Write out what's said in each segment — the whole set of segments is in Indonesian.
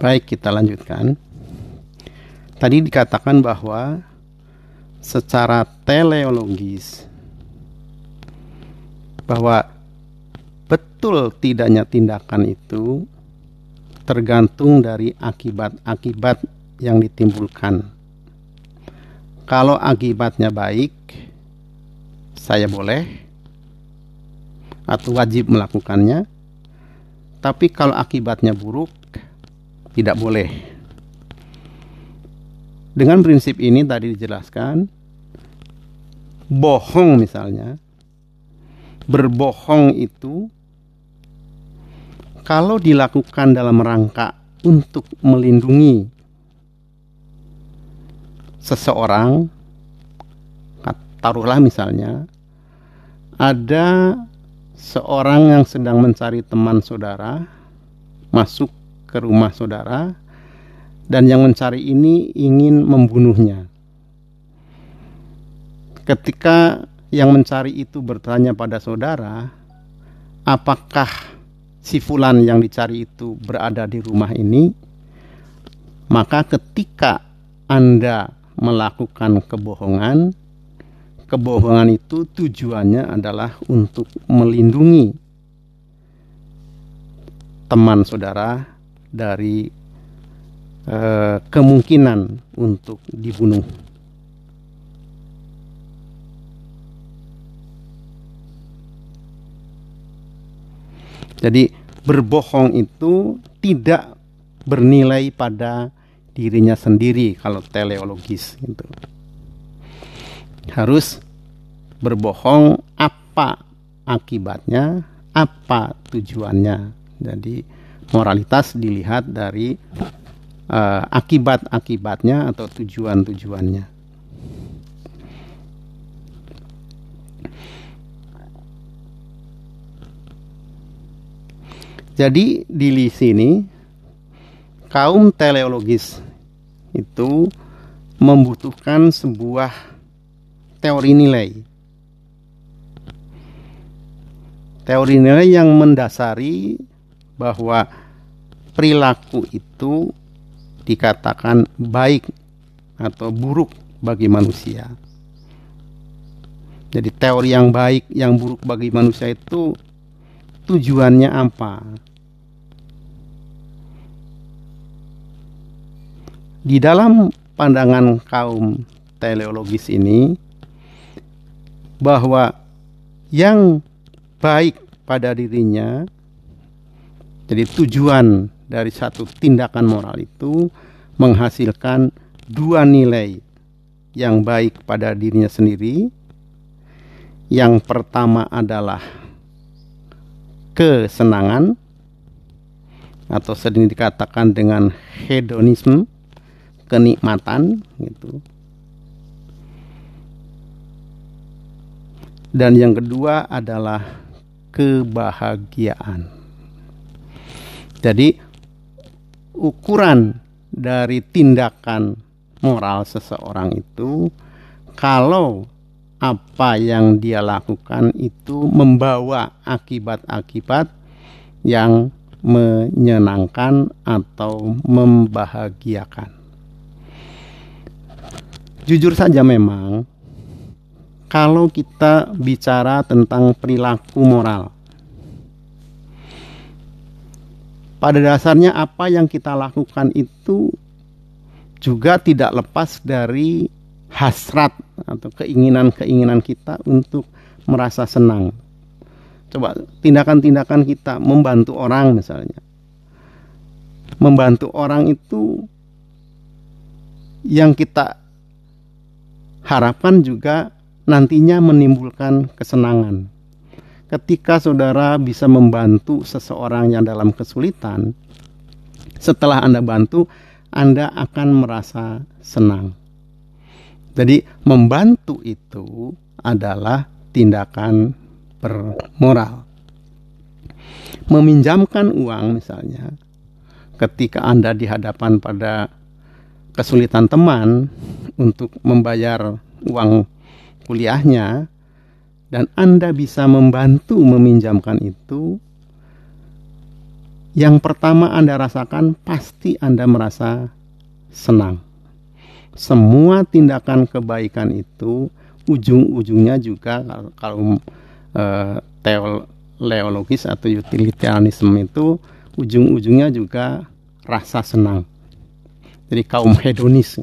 Baik, kita lanjutkan. Tadi dikatakan bahwa secara teleologis bahwa betul tidaknya tindakan itu tergantung dari akibat-akibat yang ditimbulkan. Kalau akibatnya baik, saya boleh atau wajib melakukannya. Tapi kalau akibatnya buruk, tidak boleh. Dengan prinsip ini tadi dijelaskan, bohong misalnya, berbohong itu kalau dilakukan dalam rangka untuk melindungi seseorang, taruhlah misalnya, ada seorang yang sedang mencari teman saudara masuk ke rumah saudara dan yang mencari ini ingin membunuhnya. Ketika yang mencari itu bertanya pada saudara, apakah si fulan yang dicari itu berada di rumah ini? Maka ketika Anda melakukan kebohongan, kebohongan itu tujuannya adalah untuk melindungi teman saudara dari eh, kemungkinan untuk dibunuh. Jadi berbohong itu tidak bernilai pada dirinya sendiri kalau teleologis itu. Harus berbohong apa akibatnya, apa tujuannya. Jadi moralitas dilihat dari uh, akibat-akibatnya atau tujuan-tujuannya. Jadi di sini kaum teleologis itu membutuhkan sebuah teori nilai. Teori nilai yang mendasari bahwa perilaku itu dikatakan baik atau buruk bagi manusia. Jadi teori yang baik, yang buruk bagi manusia itu tujuannya apa? Di dalam pandangan kaum teleologis ini bahwa yang baik pada dirinya jadi tujuan dari satu tindakan moral itu menghasilkan dua nilai yang baik pada dirinya sendiri. Yang pertama adalah kesenangan atau sering dikatakan dengan hedonisme, kenikmatan gitu. Dan yang kedua adalah kebahagiaan. Jadi ukuran dari tindakan moral seseorang itu kalau apa yang dia lakukan itu membawa akibat-akibat yang menyenangkan atau membahagiakan. Jujur saja memang kalau kita bicara tentang perilaku moral pada dasarnya apa yang kita lakukan itu juga tidak lepas dari hasrat atau keinginan-keinginan kita untuk merasa senang. Coba tindakan-tindakan kita membantu orang misalnya. Membantu orang itu yang kita harapkan juga nantinya menimbulkan kesenangan ketika saudara bisa membantu seseorang yang dalam kesulitan, setelah Anda bantu, Anda akan merasa senang. Jadi, membantu itu adalah tindakan bermoral. Meminjamkan uang, misalnya, ketika Anda dihadapan pada kesulitan teman untuk membayar uang kuliahnya, dan Anda bisa membantu meminjamkan itu, yang pertama Anda rasakan pasti Anda merasa senang. Semua tindakan kebaikan itu ujung-ujungnya juga kalau uh, teleologis atau utilitarianisme itu ujung-ujungnya juga rasa senang. Jadi kaum hedonis.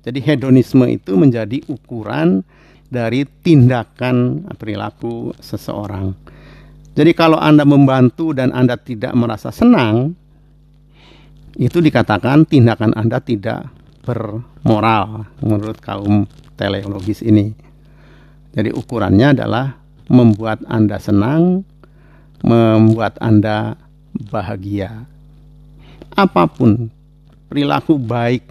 Jadi hedonisme itu menjadi ukuran dari tindakan perilaku seseorang. Jadi kalau Anda membantu dan Anda tidak merasa senang, itu dikatakan tindakan Anda tidak bermoral menurut kaum teleologis ini. Jadi ukurannya adalah membuat Anda senang, membuat Anda bahagia. Apa pun perilaku baik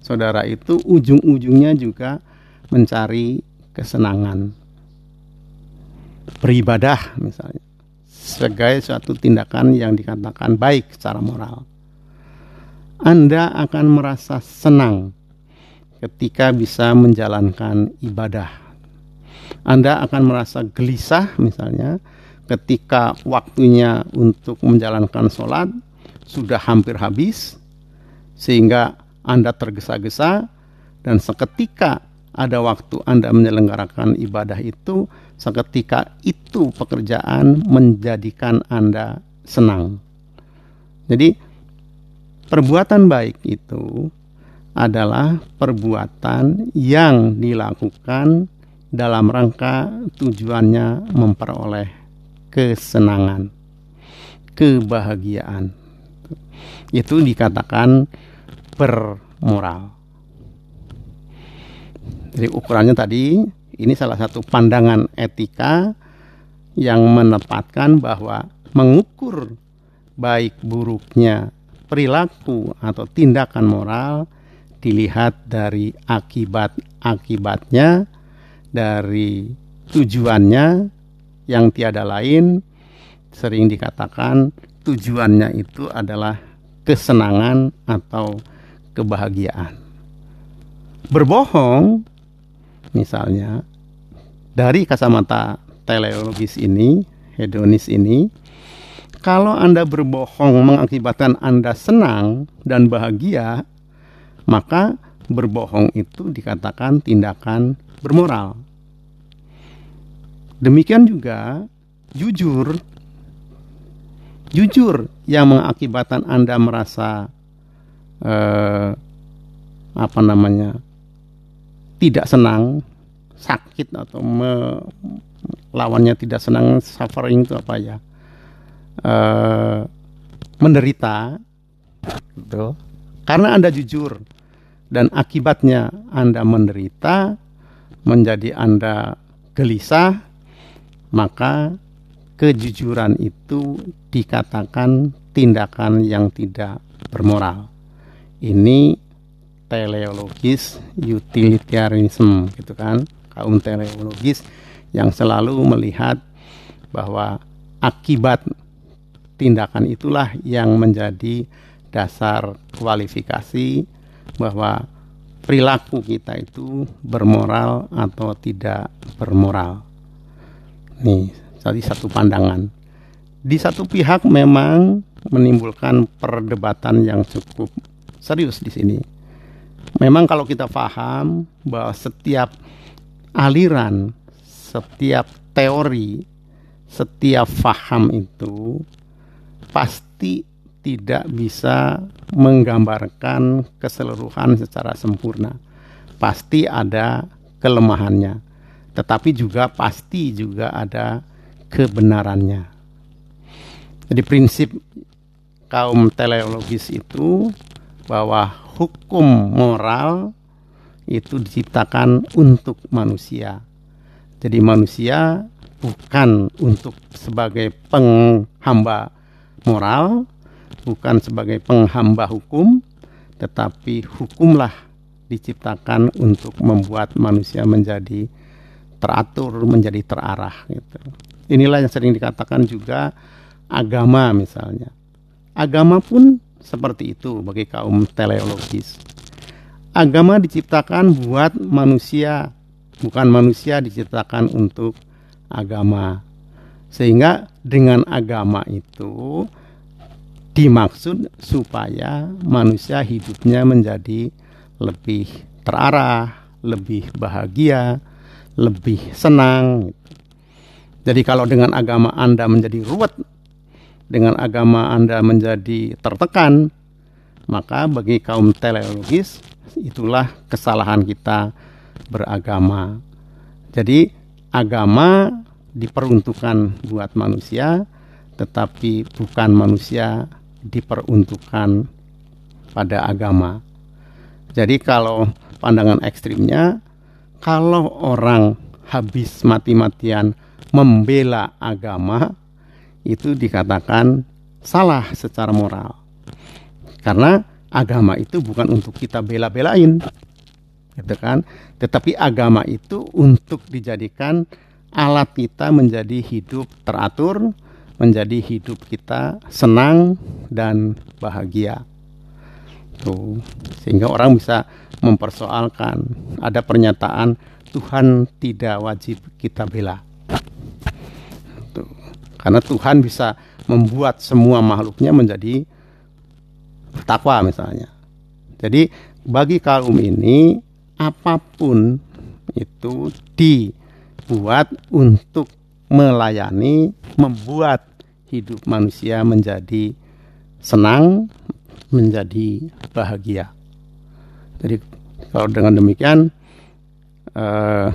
saudara itu ujung-ujungnya juga mencari kesenangan. Beribadah misalnya sebagai suatu tindakan yang dikatakan baik secara moral. Anda akan merasa senang ketika bisa menjalankan ibadah. Anda akan merasa gelisah misalnya ketika waktunya untuk menjalankan sholat sudah hampir habis sehingga Anda tergesa-gesa dan seketika ada waktu Anda menyelenggarakan ibadah itu seketika itu pekerjaan menjadikan Anda senang. Jadi Perbuatan baik itu adalah perbuatan yang dilakukan dalam rangka tujuannya memperoleh kesenangan, kebahagiaan. Itu dikatakan bermoral. Jadi ukurannya tadi ini salah satu pandangan etika yang menempatkan bahwa mengukur baik buruknya perilaku atau tindakan moral dilihat dari akibat-akibatnya, dari tujuannya yang tiada lain, sering dikatakan tujuannya itu adalah kesenangan atau kebahagiaan. Berbohong, misalnya, dari kacamata teleologis ini, hedonis ini, kalau Anda berbohong mengakibatkan Anda senang dan bahagia, maka berbohong itu dikatakan tindakan bermoral. Demikian juga jujur. Jujur yang mengakibatkan Anda merasa eh, apa namanya? Tidak senang, sakit atau me, lawannya tidak senang, suffering itu apa ya? uh, menderita gitu. karena Anda jujur dan akibatnya Anda menderita menjadi Anda gelisah maka kejujuran itu dikatakan tindakan yang tidak bermoral ini teleologis utilitarianism gitu kan kaum teleologis yang selalu melihat bahwa akibat tindakan itulah yang menjadi dasar kualifikasi bahwa perilaku kita itu bermoral atau tidak bermoral. Nih, jadi satu pandangan. Di satu pihak memang menimbulkan perdebatan yang cukup serius di sini. Memang kalau kita paham bahwa setiap aliran, setiap teori, setiap faham itu pasti tidak bisa menggambarkan keseluruhan secara sempurna. Pasti ada kelemahannya, tetapi juga pasti juga ada kebenarannya. Jadi prinsip kaum teleologis itu bahwa hukum moral itu diciptakan untuk manusia. Jadi manusia bukan untuk sebagai penghamba moral, bukan sebagai penghamba hukum, tetapi hukumlah diciptakan untuk membuat manusia menjadi teratur, menjadi terarah. Gitu. Inilah yang sering dikatakan juga agama misalnya. Agama pun seperti itu bagi kaum teleologis. Agama diciptakan buat manusia, bukan manusia diciptakan untuk agama. Sehingga dengan agama itu dimaksud supaya manusia hidupnya menjadi lebih terarah, lebih bahagia, lebih senang. Jadi kalau dengan agama Anda menjadi ruwet, dengan agama Anda menjadi tertekan, maka bagi kaum teleologis itulah kesalahan kita beragama. Jadi agama diperuntukkan buat manusia, tetapi bukan manusia diperuntukkan pada agama. Jadi kalau pandangan ekstrimnya, kalau orang habis mati-matian membela agama, itu dikatakan salah secara moral. Karena agama itu bukan untuk kita bela-belain. Gitu kan? Tetapi agama itu untuk dijadikan alat kita menjadi hidup teratur, menjadi hidup kita senang dan bahagia. Tuh, sehingga orang bisa mempersoalkan ada pernyataan Tuhan tidak wajib kita bela. Karena Tuhan bisa membuat semua makhluknya menjadi takwa misalnya. Jadi bagi kaum ini apa pun itu dibuat untuk melayani, membuat hidup manusia menjadi senang, menjadi bahagia. Jadi kalau dengan demikian eh,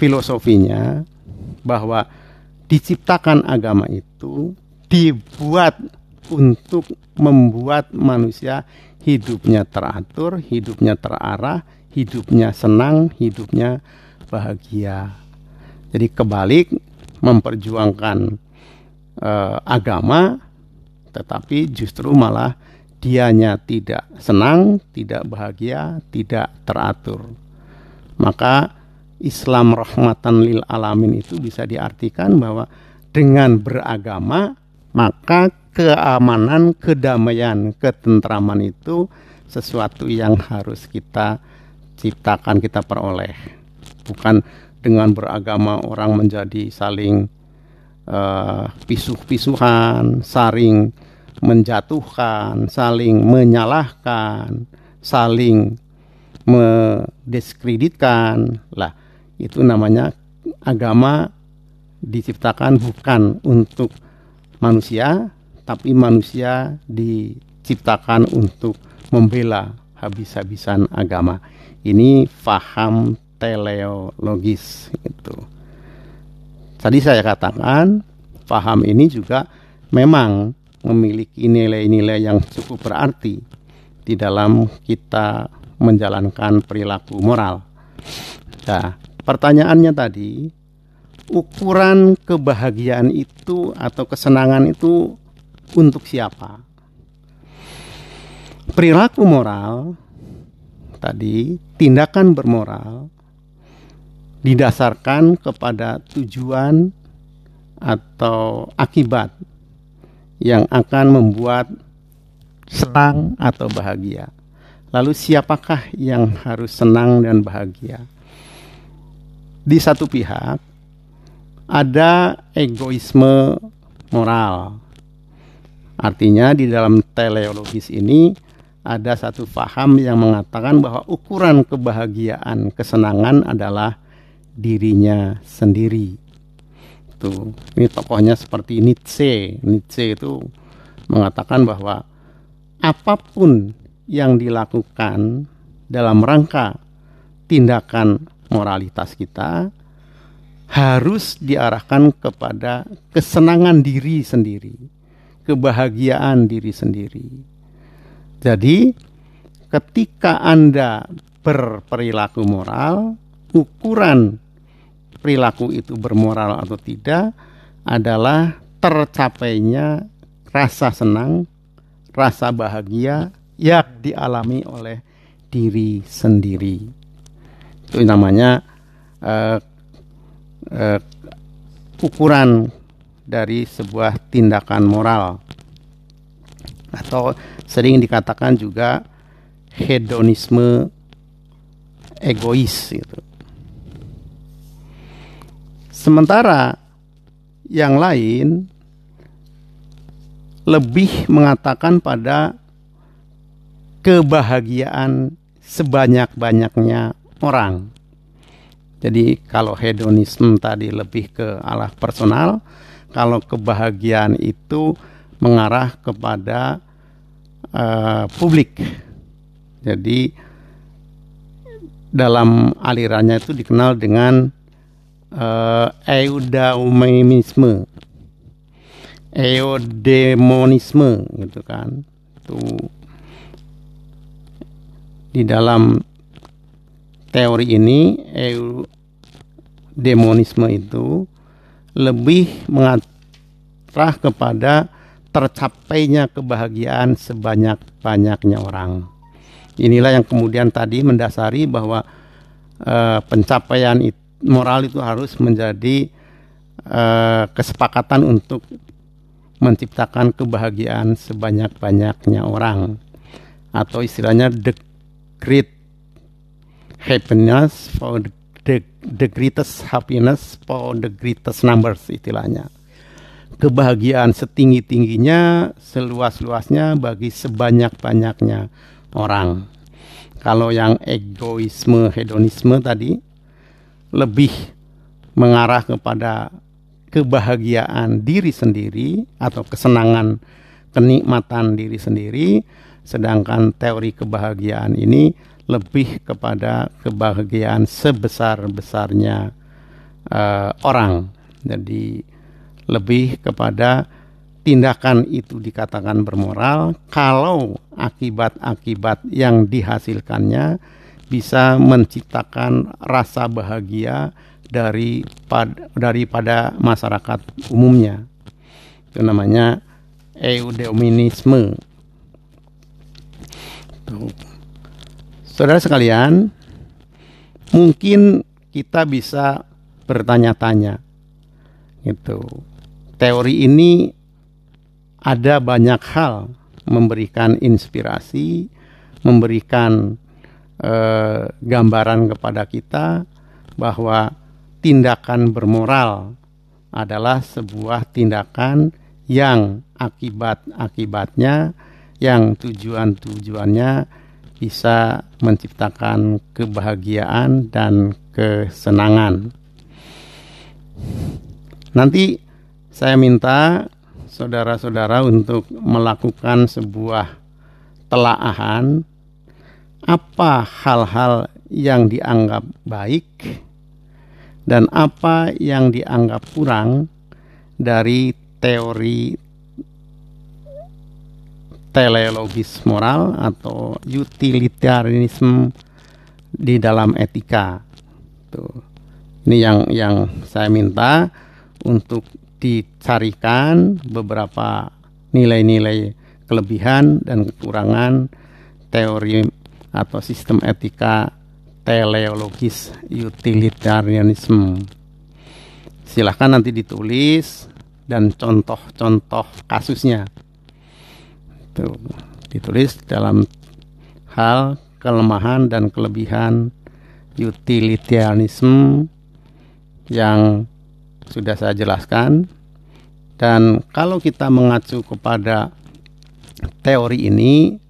filosofinya bahwa diciptakan agama itu dibuat untuk membuat manusia hidupnya teratur, hidupnya terarah, hidupnya senang, hidupnya bahagia. Jadi kebalik memperjuangkan eh, agama, tetapi justru malah dianya tidak senang, tidak bahagia, tidak teratur. Maka Islam rahmatan lil alamin itu bisa diartikan bahwa dengan beragama maka keamanan, kedamaian, ketentraman itu sesuatu yang harus kita ciptakan, kita peroleh. Bukan dengan beragama orang menjadi saling uh, pisuh-pisuhan, saling menjatuhkan, saling menyalahkan, saling mendiskreditkan. Lah, itu namanya agama diciptakan bukan untuk manusia, tapi manusia diciptakan untuk membela habis-habisan agama. Ini faham teleologis itu. Tadi saya katakan faham ini juga memang memiliki nilai-nilai yang cukup berarti di dalam kita menjalankan perilaku moral. Nah, pertanyaannya tadi, ukuran kebahagiaan itu atau kesenangan itu untuk siapa? Perilaku moral tadi, tindakan bermoral didasarkan kepada tujuan atau akibat yang akan membuat senang atau bahagia. Lalu siapakah yang harus senang dan bahagia? Di satu pihak ada egoisme moral. Artinya di dalam teleologis ini ada satu faham yang mengatakan bahwa ukuran kebahagiaan, kesenangan adalah dirinya sendiri. Tuh, ini tokohnya seperti Nietzsche. Nietzsche itu mengatakan bahwa apa pun yang dilakukan dalam rangka tindakan moralitas kita harus diarahkan kepada kesenangan diri sendiri, kebahagiaan diri sendiri. Jadi, ketika Anda berperilaku moral, ukuran perilaku itu bermoral atau tidak adalah tercapainya rasa senang, rasa bahagia yang dialami oleh diri sendiri. Itu namanya uh, uh, ukuran dari sebuah tindakan moral atau sering dikatakan juga hedonisme egois gitu. Sementara yang lain lebih mengatakan pada kebahagiaan sebanyak-banyaknya orang. Jadi kalau hedonisme tadi lebih ke arah personal, kalau kebahagiaan itu mengarah kepada uh, publik. Jadi dalam alirannya itu dikenal dengan uh, eudemonisme gitu kan. Itu di dalam teori ini eudemonisme itu lebih mengarah kepada tercapainya kebahagiaan sebanyak-banyaknya orang. Inilah yang kemudian tadi mendasari bahwa e, pencapaian it, moral itu harus menjadi e, kesepakatan untuk menciptakan kebahagiaan sebanyak-banyaknya orang atau istilahnya the great happiness for the, the, greatest happiness for the greatest numbers istilahnya. Kebahagiaan setinggi-tingginya, seluas-luasnya bagi sebanyak-banyaknya orang. Kalau yang egoisme, hedonisme tadi lebih mengarah kepada kebahagiaan diri sendiri atau kesenangan kenikmatan diri sendiri sedangkan teori kebahagiaan ini lebih kepada kebahagiaan sebesar-besarnya uh, orang. Jadi lebih kepada tindakan itu dikatakan bermoral kalau akibat-akibat yang dihasilkannya bisa menciptakan rasa bahagia dari daripada masyarakat umumnya. Itu namanya eudemonisme. Tuh. Saudara sekalian, mungkin kita bisa bertanya-tanya. Gitu. Teori ini ada banyak hal memberikan inspirasi, memberikan eh, gambaran kepada kita bahwa tindakan bermoral adalah sebuah tindakan yang akibat-akibatnya, yang tujuan-tujuannya bisa menciptakan kebahagiaan dan kesenangan. Nanti saya minta saudara-saudara untuk melakukan sebuah telaahan apa hal-hal yang dianggap baik dan apa yang dianggap kurang dari teori teleologis moral atau utilitarianisme di dalam etika. Tuh. Ini yang yang saya minta untuk dicarikan beberapa nilai-nilai kelebihan dan kekurangan teori atau sistem etika teleologis utilitarianisme. Silahkan nanti ditulis dan contoh-contoh kasusnya itu ditulis dalam hal kelemahan dan kelebihan utilitarianisme yang sudah saya jelaskan. Dan kalau kita mengacu kepada teori ini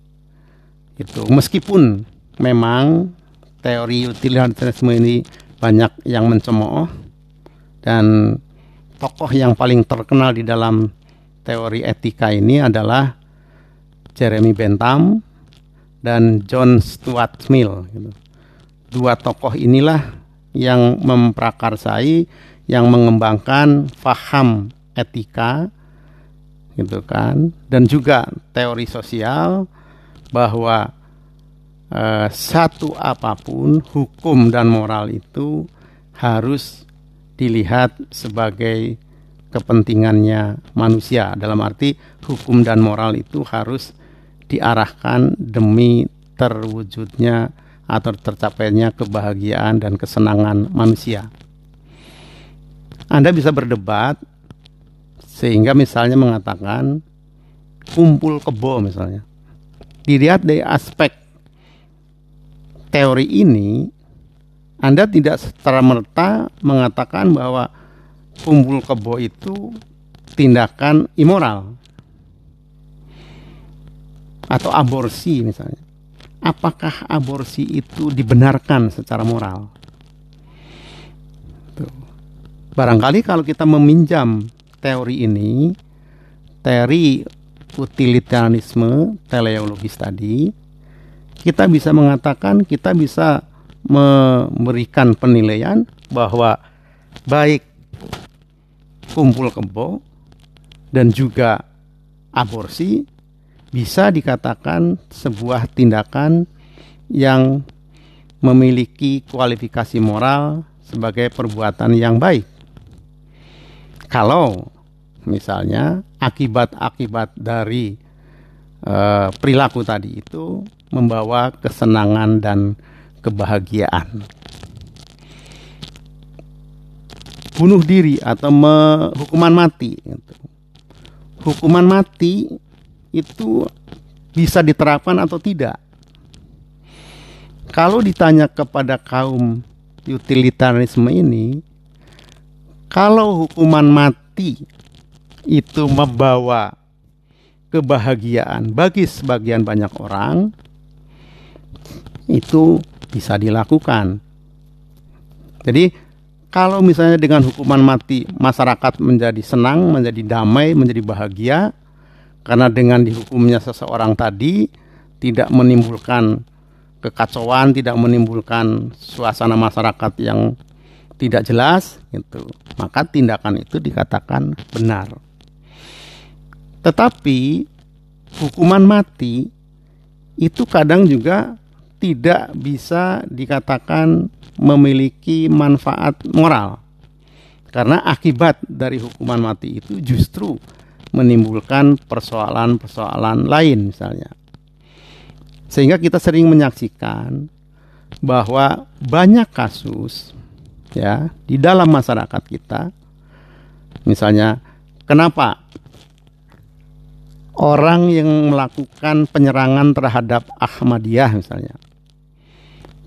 itu meskipun memang teori utilitarianisme ini banyak yang mencemooh dan tokoh yang paling terkenal di dalam teori etika ini adalah Jeremy Bentham dan John Stuart Mill. Gitu. Dua tokoh inilah yang memprakarsai, yang mengembangkan faham etika, gitu kan, dan juga teori sosial bahwa eh, satu apa pun hukum dan moral itu harus dilihat sebagai kepentingannya manusia dalam arti hukum dan moral itu harus diarahkan demi terwujudnya atau tercapainya kebahagiaan dan kesenangan manusia. Anda bisa berdebat sehingga misalnya mengatakan kumpul kebo misalnya. Dilihat dari aspek teori ini, Anda tidak secara merta mengatakan bahwa kumpul kebo itu tindakan immoral atau aborsi misalnya. Apakah aborsi itu dibenarkan secara moral? Barangkali kalau kita meminjam teori ini, teori utilitarianisme teleologis tadi, kita bisa mengatakan kita bisa memberikan penilaian bahwa baik kumpul kebo dan juga aborsi bisa dikatakan sebuah tindakan yang memiliki kualifikasi moral sebagai perbuatan yang baik. Kalau misalnya akibat-akibat dari uh, perilaku tadi itu membawa kesenangan dan kebahagiaan. Bunuh diri atau hukuman mati. Gitu. Hukuman mati itu bisa diterapkan atau tidak. Kalau ditanya kepada kaum utilitarisme ini, kalau hukuman mati itu membawa kebahagiaan bagi sebagian banyak orang, itu bisa dilakukan. Jadi kalau misalnya dengan hukuman mati masyarakat menjadi senang, menjadi damai, menjadi bahagia, karena dengan dihukumnya seseorang tadi tidak menimbulkan kekacauan, tidak menimbulkan suasana masyarakat yang tidak jelas gitu. Maka tindakan itu dikatakan benar. Tetapi hukuman mati itu kadang juga tidak bisa dikatakan memiliki manfaat moral. Karena akibat dari hukuman mati itu justru menimbulkan persoalan-persoalan lain misalnya. Sehingga kita sering menyaksikan bahwa banyak kasus ya di dalam masyarakat kita misalnya kenapa orang yang melakukan penyerangan terhadap Ahmadiyah misalnya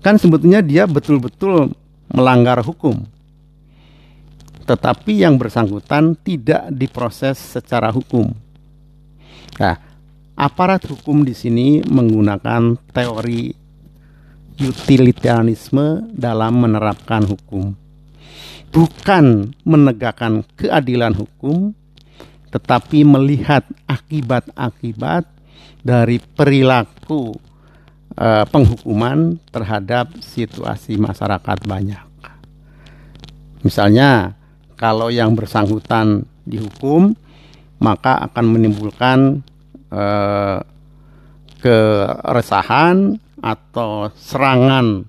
kan sebetulnya dia betul-betul melanggar hukum tetapi yang bersangkutan tidak diproses secara hukum. Nah, aparat hukum di sini menggunakan teori utilitarianisme dalam menerapkan hukum. Bukan menegakkan keadilan hukum, tetapi melihat akibat-akibat dari perilaku uh, penghukuman terhadap situasi masyarakat banyak. Misalnya, kalau yang bersangkutan dihukum maka akan menimbulkan eh, keresahan atau serangan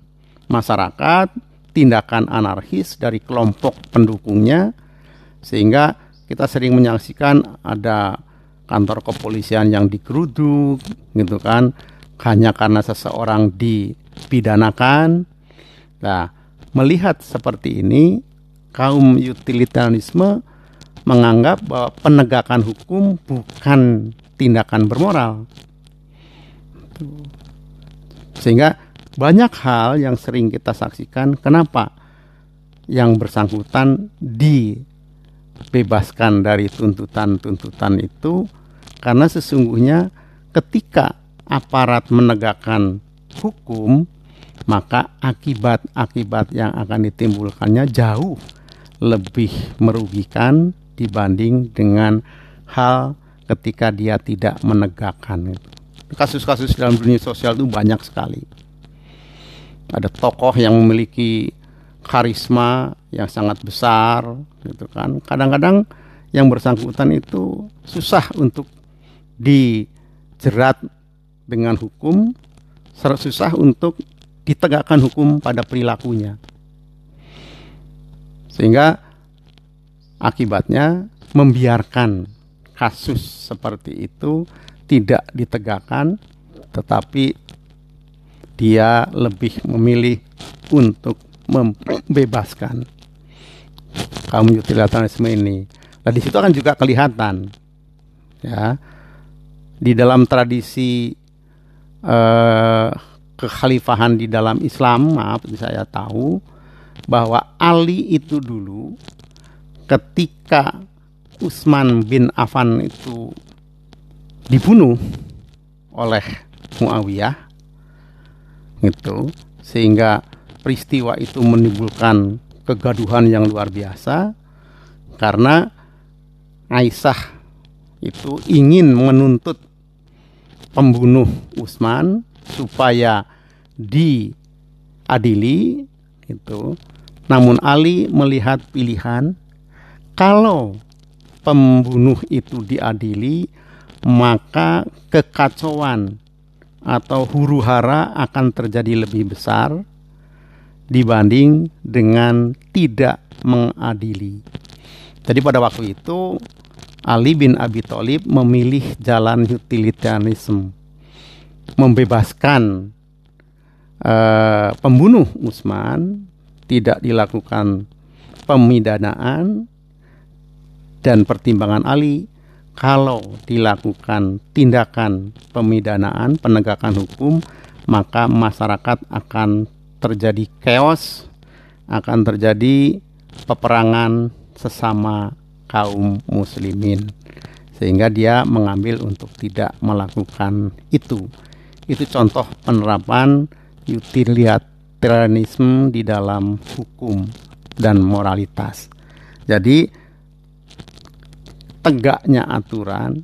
masyarakat, tindakan anarkis dari kelompok pendukungnya sehingga kita sering menyaksikan ada kantor kepolisian yang digeruduk gitu kan hanya karena seseorang dipidanakan. Nah, melihat seperti ini kaum utilitarisme menganggap bahwa penegakan hukum bukan tindakan bermoral. Sehingga banyak hal yang sering kita saksikan kenapa yang bersangkutan dibebaskan dari tuntutan-tuntutan itu karena sesungguhnya ketika aparat menegakkan hukum maka akibat-akibat yang akan ditimbulkannya jauh lebih merugikan dibanding dengan hal ketika dia tidak menegakkan. Kasus-kasus dalam dunia sosial itu banyak sekali. Ada tokoh yang memiliki karisma yang sangat besar gitu kan. Kadang-kadang yang bersangkutan itu susah untuk dijerat dengan hukum, susah untuk ditegakkan hukum pada perilakunya. Sehingga akibatnya membiarkan kasus seperti itu tidak ditegakkan tetapi dia lebih memilih untuk membebaskan kaum utilitarisme ini. Nah di situ akan juga kelihatan ya di dalam tradisi eh, kekhalifahan di dalam Islam, maaf saya tahu bahwa Ali itu dulu ketika Utsman bin Affan itu dibunuh oleh Muawiyah itu sehingga peristiwa itu menimbulkan kegaduhan yang luar biasa karena Aisyah itu ingin menuntut pembunuh Usman supaya diadili itu namun Ali melihat pilihan kalau pembunuh itu diadili maka kekacauan atau huru hara akan terjadi lebih besar dibanding dengan tidak mengadili. Jadi pada waktu itu Ali bin Abi Thalib memilih jalan utilitarianisme, membebaskan uh, pembunuh Utsman, tidak dilakukan pemidanaan dan pertimbangan Ali kalau dilakukan tindakan pemidanaan, penegakan hukum, maka masyarakat akan terjadi chaos, akan terjadi peperangan sesama kaum muslimin. Sehingga dia mengambil untuk tidak melakukan itu. Itu contoh penerapan utilitarianisme di dalam hukum dan moralitas. Jadi tegaknya aturan,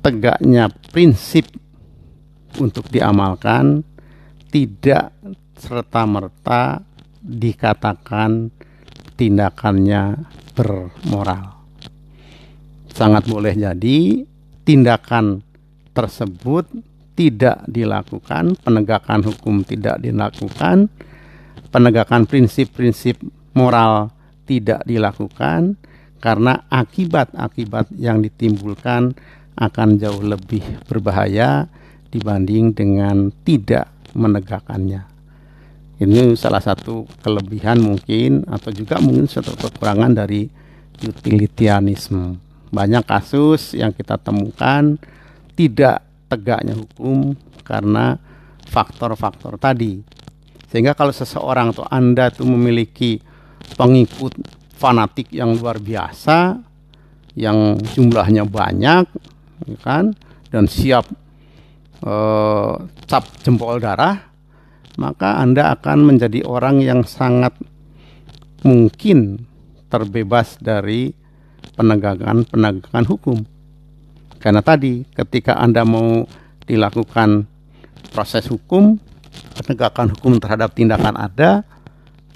tegaknya prinsip untuk diamalkan tidak serta-merta dikatakan tindakannya bermoral. Sangat boleh jadi tindakan tersebut tidak dilakukan, penegakan hukum tidak dilakukan, penegakan prinsip-prinsip moral tidak dilakukan, karena akibat-akibat yang ditimbulkan akan jauh lebih berbahaya dibanding dengan tidak menegakkannya. Ini salah satu kelebihan mungkin atau juga mungkin satu kekurangan dari utilitarianisme. Banyak kasus yang kita temukan tidak tegaknya hukum karena faktor-faktor tadi. Sehingga kalau seseorang atau Anda tuh memiliki pengikut fanatik yang luar biasa yang jumlahnya banyak ya kan dan siap eh, cap jempol darah maka Anda akan menjadi orang yang sangat mungkin terbebas dari penegakan-penegakan hukum. Karena tadi ketika Anda mau dilakukan proses hukum, penegakan hukum terhadap tindakan ada,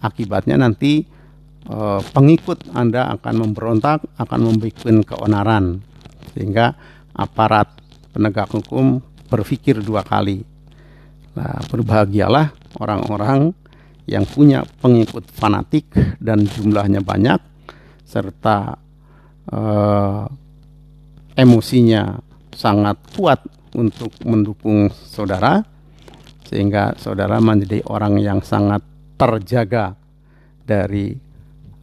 akibatnya nanti Eh, pengikut Anda akan memberontak, akan membuat keonaran. Sehingga aparat penegak hukum berpikir dua kali. Nah, berbahagialah orang-orang yang punya pengikut fanatik dan jumlahnya banyak serta eh, emosinya sangat kuat untuk mendukung saudara sehingga saudara menjadi orang yang sangat terjaga dari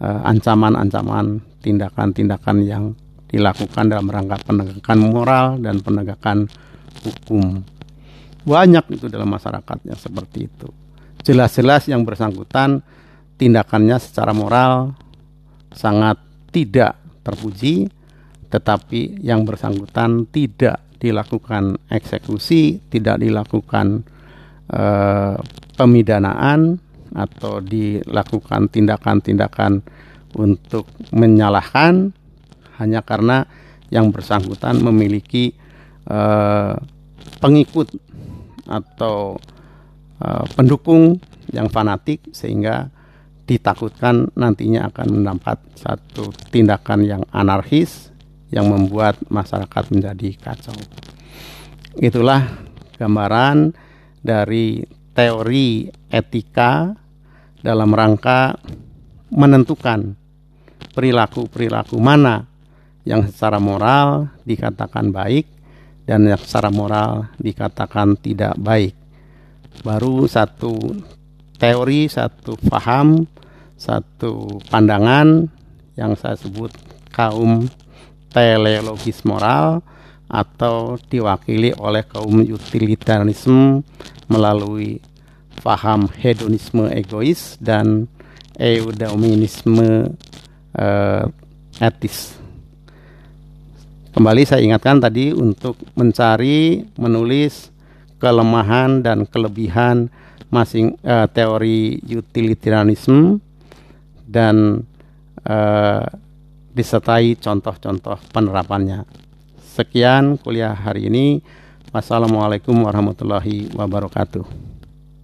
Eh, ancaman-ancaman tindakan-tindakan yang dilakukan dalam rangka penegakan moral dan penegakan hukum. Banyak itu dalam masyarakatnya seperti itu. Jelas-jelas yang bersangkutan tindakannya secara moral sangat tidak terpuji, tetapi yang bersangkutan tidak dilakukan eksekusi, tidak dilakukan eh, pemidanaan, atau dilakukan tindakan-tindakan untuk menyalahkan hanya karena yang bersangkutan memiliki uh, pengikut atau uh, pendukung yang fanatik sehingga ditakutkan nantinya akan mendapat satu tindakan yang anarkis yang membuat masyarakat menjadi kacau. Itulah gambaran dari teori etika dalam rangka menentukan perilaku-perilaku mana yang secara moral dikatakan baik dan yang secara moral dikatakan tidak baik. Baru satu teori, satu paham, satu pandangan yang saya sebut kaum teleologis moral atau diwakili oleh kaum utilitarianisme melalui paham hedonisme egois dan eudaimonisme uh, etis. Kembali saya ingatkan tadi untuk mencari, menulis kelemahan dan kelebihan masing uh, teori utilitarianisme dan uh, disertai contoh-contoh penerapannya. Sekian kuliah hari ini. Wassalamualaikum warahmatullahi wabarakatuh.